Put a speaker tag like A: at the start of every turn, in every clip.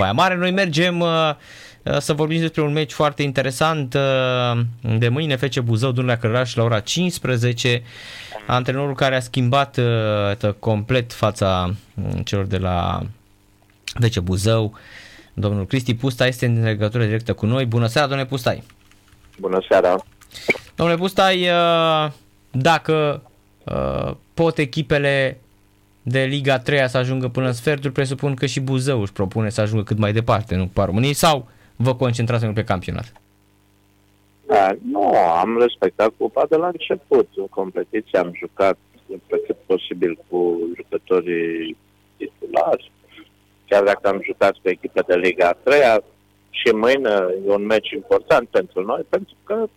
A: Baia Mare. Noi mergem uh, uh, să vorbim despre un meci foarte interesant uh, de mâine, FC Buzău, Dunărea Cărăraș la ora 15. Antrenorul care a schimbat uh, complet fața mm, celor de la FC Buzău, domnul Cristi Pusta, este în legătură directă cu noi. Bună seara, domnule Pustai!
B: Bună seara!
A: Domnule Pustai, uh, dacă uh, pot echipele de Liga 3 să ajungă până în sferturi, presupun că și Buzău își propune să ajungă cât mai departe în Cupa României sau vă concentrați pe campionat?
B: Da, nu, am respectat cupa de la început. În competiție am jucat pe cât posibil cu jucătorii titulari. Chiar dacă am jucat pe echipe de Liga 3 și mâine e un meci important pentru noi, pentru că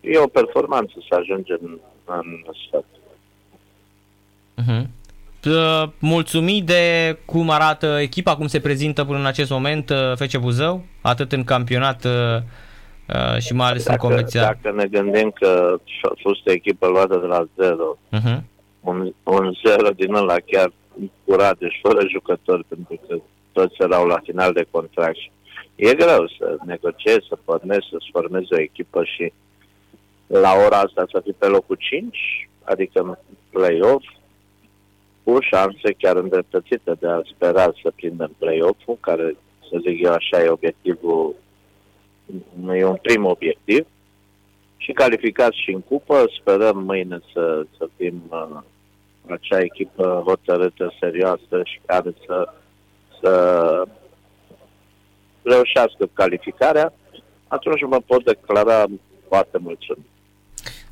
B: e o performanță să ajungem în, în sfert.
A: Uh-huh. Mulțumit de cum arată echipa, cum se prezintă până în acest moment uh, FC Buzău, atât în campionat uh, uh, și mai ales
B: dacă,
A: în competiția.
B: Dacă ne gândim că a fost o echipă luată de la zero, uh-huh. un, un zero din ăla chiar curat, deci fără jucători, pentru că toți erau la final de contract. E greu să negociezi, să pornezi, să-ți formezi o echipă și la ora asta să fii pe locul 5, adică play-off, cu șanse chiar îndreptățite de a spera să prindem play-off-ul, care, să zic eu așa, e obiectivul, e un prim obiectiv, și calificați și în cupă, sperăm mâine să, să fim uh, acea echipă hotărâtă, serioasă și care să, să reușească calificarea, atunci mă pot declara foarte mulțumit.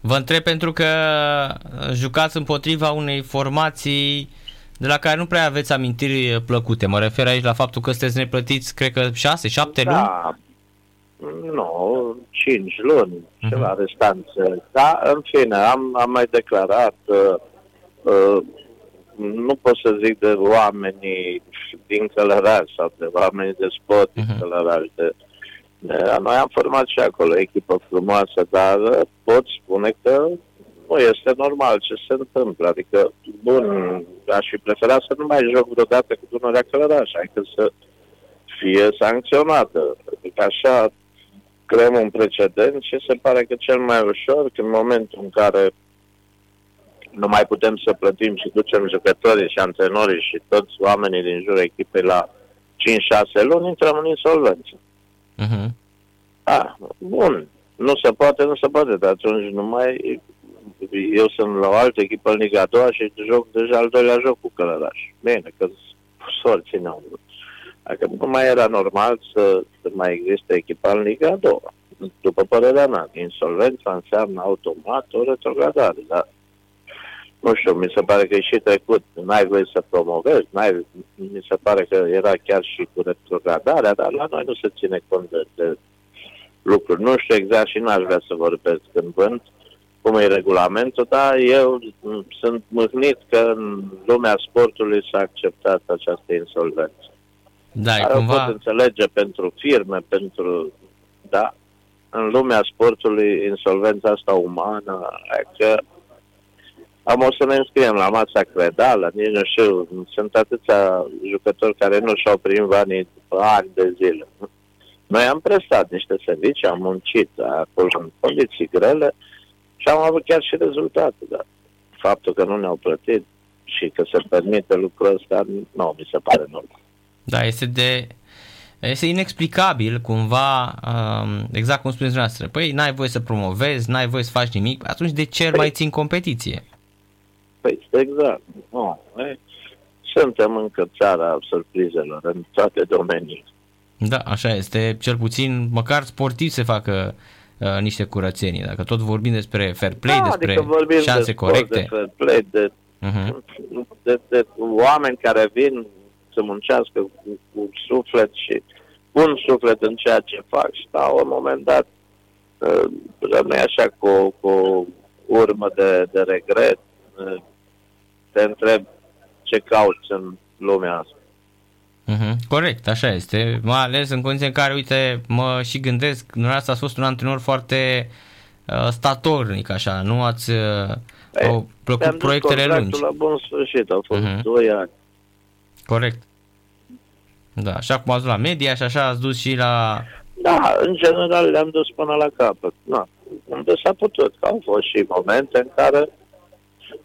A: Vă întreb pentru că jucați împotriva unei formații de la care nu prea aveți amintiri plăcute. Mă refer aici la faptul că sunteți neplătiți, cred că 6, 7
B: da.
A: luni?
B: Nu, 5 luni, uh-huh. ceva restanțe. Da, în fine, am, am mai declarat, uh, uh, nu pot să zic de oamenii din Călăraș sau de oamenii de sport uh-huh. din mhm. Călăraș, de noi am format și acolo echipă frumoasă, dar pot spune că nu este normal ce se întâmplă. Adică, bun, aș fi preferat să nu mai joc vreodată cu Dunărea Călăraș, adică să fie sancționată. Adică așa creăm un precedent și se pare că cel mai ușor, că în momentul în care nu mai putem să plătim și ducem jucătorii și antrenorii și toți oamenii din jurul echipei la 5-6 luni, intrăm în insolvență. Uh-huh. Ah, bun. Nu se poate, nu se poate, dar atunci nu mai... Eu sunt la o altă echipă în Liga 2 și joc deja al doilea joc cu Călăraș. Bine, că sorții n-au vrut. Adică nu mai era normal să, să mai existe echipa în Liga 2. După părerea mea, insolvența înseamnă automat o retrogradare, dar nu știu, mi se pare că e și trecut, n-ai voie să promovezi, n-ai, mi se pare că era chiar și cu retrogradarea, dar la noi nu se ține cont de, de lucruri. Nu știu exact și n-aș vrea să vorbesc în vânt cum e regulamentul, dar eu sunt mâhnit că în lumea sportului s-a acceptat această insolvență.
A: Da, Dar cumva...
B: pot înțelege pentru firme, pentru... Da, în lumea sportului, insolvența asta umană, că am o să ne înscriem la masa credală, nici nu știu, sunt atâția jucători care nu și-au primit banii ani de zile. Noi am prestat niște servicii, am muncit acolo în condiții grele și am avut chiar și rezultate, dar faptul că nu ne-au plătit și că se permite lucrul ăsta, nu mi se pare normal.
A: Da, este de este inexplicabil cumva, um, exact cum spuneți dumneavoastră. Păi n-ai voie să promovezi, n-ai voie să faci nimic, atunci de ce păi, mai țin competiție?
B: Păi exact. Nu, noi suntem încă țara surprizelor în toate domeniile.
A: Da, așa este. Cel puțin, măcar sportiv se facă uh, niște curățenii. Dacă tot vorbim despre fair play, da, despre adică șanse de corecte. De
B: fair play, de, uh-huh. de, de oameni care vin să muncească cu, cu suflet și pun suflet în ceea ce fac și la un moment dat uh, rămâi așa cu, cu o urmă de, de regret, uh, te întreb ce cauți în lumea asta.
A: Uh-huh. Corect, așa este. Mai ales în condiții în care, uite, mă și gândesc, dumneavoastră ați fost un antrenor foarte uh, statornic, așa, nu ați uh, au plăcut proiectele lungi.
B: la bun sfârșit, au fost uh-huh. 2 ani.
A: Corect. Da, așa cum ați dus la media și așa ați dus și la...
B: Da, în general le-am dus până la capăt. Da, unde s-a putut. Au fost și momente în care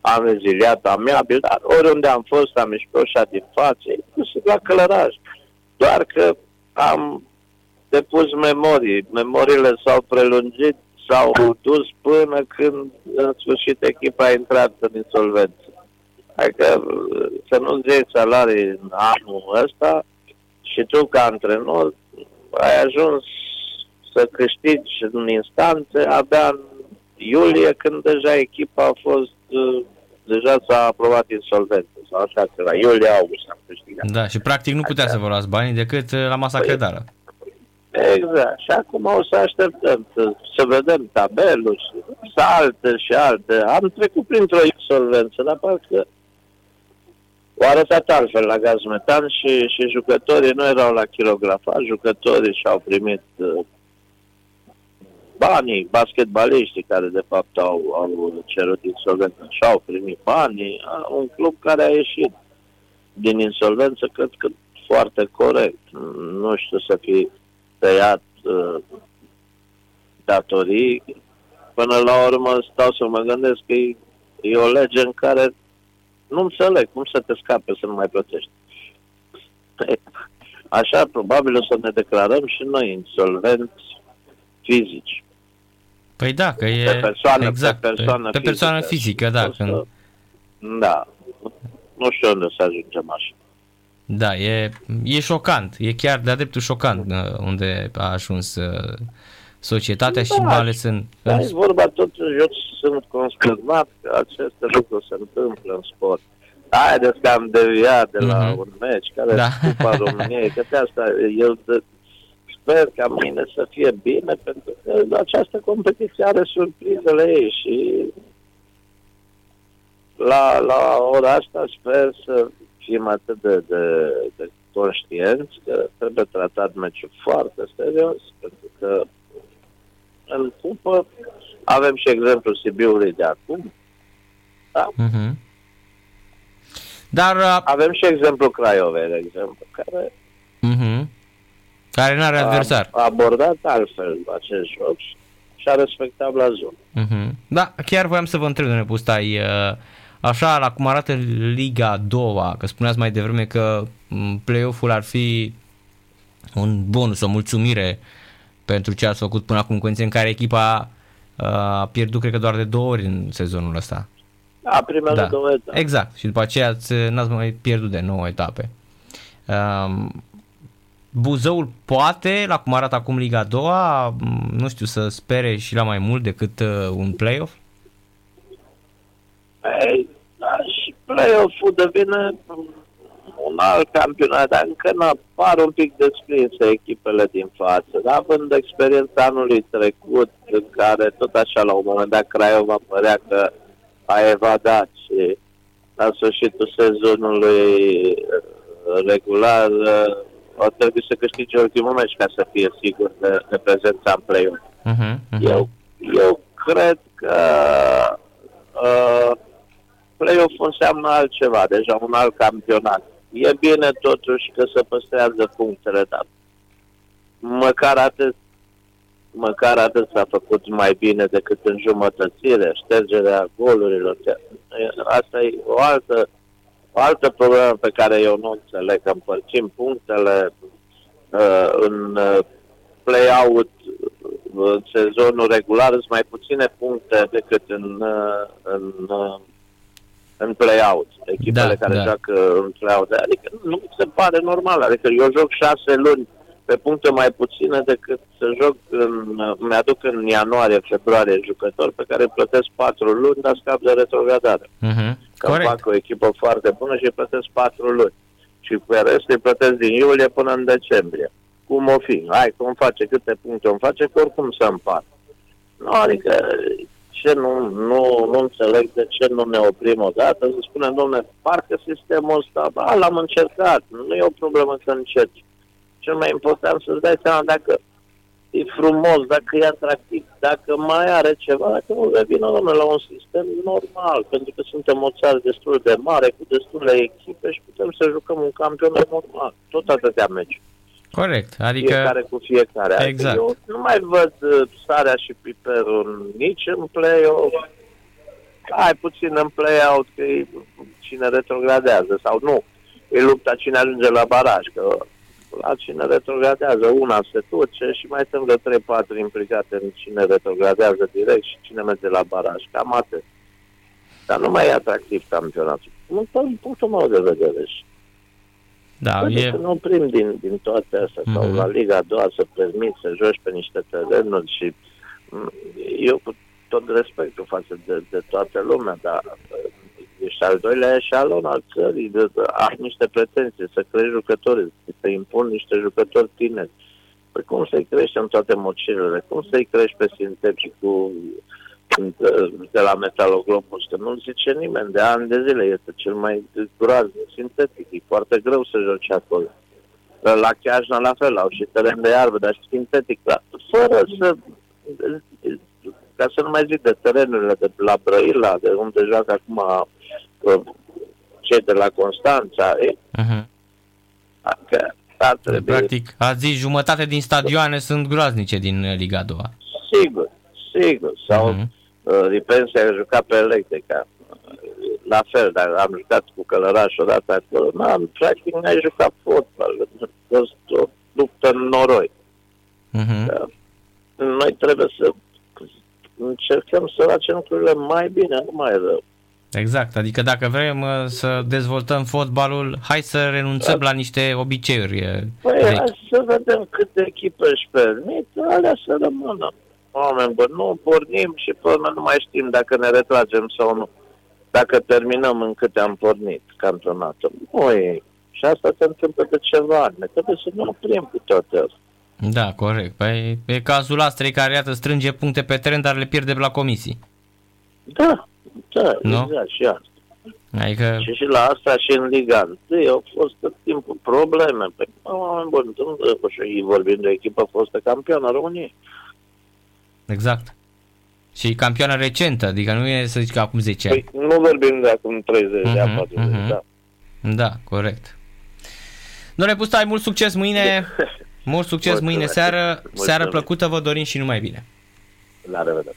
B: am reziliat amiabil, dar oriunde am fost, am ieșit pe ușa din față, inclusiv la călăraș. Doar că am depus memorii. Memoriile s-au prelungit, s-au dus până când în sfârșit echipa a intrat în insolvență. Adică să nu-ți iei salarii în anul ăsta și tu ca antrenor ai ajuns să câștigi în instanțe abia în iulie când deja echipa a fost deja s-a aprobat insolvență sau așa la iulie-august am câștigat.
A: Da, și practic nu putea să vă luați banii decât uh, la masa păi, credară.
B: Exact. Și acum o să așteptăm să, să vedem tabelul și alte și alte. Am trecut printr-o insolvență, dar parcă o arătat altfel la gaz metan și, și jucătorii nu erau la kilografat, jucătorii și-au primit uh, banii, basketbaliștii care de fapt au, au cerut insolvență și-au primit banii, un club care a ieșit din insolvență, cred că foarte corect. Nu știu să fi tăiat uh, datorii. Până la urmă stau să mă gândesc că e, e o lege în care nu înțeleg cum să te scape să nu mai plătești. Așa, probabil o să ne declarăm și noi insolvenți fizici.
A: Păi da, că e...
B: Pe persoană, exact, pe persoană,
A: pe, pe persoană fizică, da. Când...
B: Da. Nu știu unde să ajungem așa.
A: Da, e, e șocant. E chiar de-a dreptul șocant uh, unde a ajuns uh, societatea da, și mai ales în...
B: Da, în... e vorba totuși, eu sunt consternat că aceste lucruri se întâmplă în sport. Haideți că am deviat de la uh-huh. un meci care da. e Cupa României, că de asta eu de, sper ca mâine să fie bine, pentru că această competiție are surprizele ei și la, la ora asta sper să fim atât de, de, de conștienți că trebuie tratat meciul foarte serios, pentru că în cupă avem și exemplul Sibiului de acum. Da?
A: Uh-huh. Dar uh...
B: avem și exemplul Craiovei, de exemplu, care
A: uh-huh. Care nu are adversar.
B: A abordat altfel acest joc și a respectat la zonă.
A: Uh-huh. Da, chiar voiam să vă întreb, domnule Pustai, uh, așa, la cum arată Liga a doua, că spuneați mai devreme că play-off-ul ar fi un bonus, o mulțumire pentru ce ați făcut până acum, condiții în care echipa uh, a pierdut, cred că doar de două ori în sezonul ăsta.
B: Da, primele da. două etape.
A: Exact. Și după aceea ați, n-ați mai pierdut de nouă etape. Um, Buzăul poate, la cum arată acum Liga a doua, nu știu, să spere și la mai mult decât uh, un play-off?
B: Ei, da, și play-off-ul devine un alt campionat, dar încă nu apar un pic desprinse echipele din față. Dar având experiența anului trecut, în care tot așa la un moment dat Craiova părea că a evadat și la sfârșitul sezonului uh, regular uh, o trebuie să câștige ultimul meci ca să fie sigur de, de prezența în play-off. Uh-huh, uh-huh. Eu, eu cred că uh, play-off înseamnă altceva, deja un alt campionat. E bine totuși că se păstrează punctele, dar măcar atât măcar atât s-a făcut mai bine decât în jumătățire, ștergerea golurilor. Asta e o altă, o altă problemă pe care eu nu înțeleg, că împărțim punctele uh, în uh, play-out în sezonul regular sunt mai puține puncte decât în, uh, în uh, în play-out, echipele da, care da. joacă în play-out. Adică nu mi se pare normal. Adică eu joc șase luni pe puncte mai puține decât să joc în, mi-aduc în ianuarie, februarie jucători pe care îi plătesc patru luni, dar scap de retrogradare. Uh-huh. Că Corect. fac o echipă foarte bună și îi plătesc patru luni. Și pe rest îi plătesc din iulie până în decembrie. Cum o fi? Hai, cum face, câte puncte îmi face, că oricum să împart. Nu, adică ce nu, nu, nu înțeleg de ce nu ne oprim odată, să spunem, domnule, parcă sistemul ăsta, ba, l-am încercat, nu e o problemă să încerci. Cel mai important să-ți dai seama dacă e frumos, dacă e atractiv, dacă mai are ceva, dacă nu revină domnule, la un sistem normal, pentru că suntem o țară destul de mare, cu destule echipe și putem să jucăm un campionat normal, tot atâtea meci.
A: Corect, adică...
B: Fiecare cu fiecare. Adică
A: Exact.
B: Eu nu mai văd uh, sarea și piperul nici în play-off, hai puțin în play-out, că e cine retrogradează sau nu. E lupta cine ajunge la baraj, că la cine retrogradează una se duce și mai sunt vreo 3-4 implicate în cine retrogradează direct și cine merge la baraj. Cam atât. Dar nu mai e atractiv campionatul. Nu, din punctul meu de vedere. Și
A: Da,
B: Păi
A: e...
B: Să nu oprim din, din toate astea mm-hmm. sau
A: Mhm.
B: la Liga a doua să permiți să joci pe niște terenuri și mm, eu cu tot respectul față de, de toată lumea, dar uh, ești al doilea eșalon al țării, de, de, ai niște pretenții să crești jucători, să impun niște jucători tineri. Păi cum să-i crești în toate mocirele? Cum să-i crești pe sinteticul de la Metaloglobus? Că nu zice nimeni, de ani de zile este cel mai groaznic sintetic. E foarte greu să joci acolo. La Chiajna la fel, au și teren de iarbă, dar și sintetic. Dar fără să ca să nu mai zic de terenurile de la Brăila, de unde joacă acum uh, cei de la Constanța, e,
A: Uh-huh.
B: că ar trebui,
A: Practic, a zis jumătate din stadioane sunt groaznice din uh, Liga 2.
B: sigur, sigur, sau
A: Mhm.
B: uh, Ripensia a jucat pe electrica, la fel, dar am jucat cu Călăraș odată acolo, n-am, practic n-ai jucat fotbal, a fost o luptă în noroi.
A: Uh-huh.
B: Da. Noi trebuie să încercăm să facem lucrurile mai bine, nu mai rău.
A: Exact, adică dacă vrem uh, să dezvoltăm fotbalul, hai să renunțăm la niște obiceiuri uh,
B: Păi
A: vechi.
B: hai să vedem câte echipe își permit, alea să rămână. Oameni buni, nu pornim și pe urmă nu mai știm dacă ne retragem sau nu. Dacă terminăm în câte am pornit campionatul. Nu e. Și asta se întâmplă de ceva ani. Ne trebuie să ne oprim cu toate astea.
A: Da, corect. Păi e cazul Astrei care, iată, strânge puncte pe teren, dar le pierde la comisii.
B: Da, da,
A: Nu?
B: exact și asta.
A: Adică,
B: Și și la asta și în Liga 1 au fost tot timpul probleme. Păi, oameni buni, nu și vorbim de echipă fostă campioană a României.
A: exact. Și campioană recentă, adică nu e să zici că acum 10 ani.
B: Păi nu vorbim de acum 30 de ani,
A: Mhm,
B: 40,
A: mhm.
B: da.
A: Da, corect. Domnule Pustai, mult succes mâine. Mult succes mâine
B: Mulțumesc.
A: seară.
B: Mulțumesc.
A: Seară plăcută vă dorim și numai bine.
B: La revedere.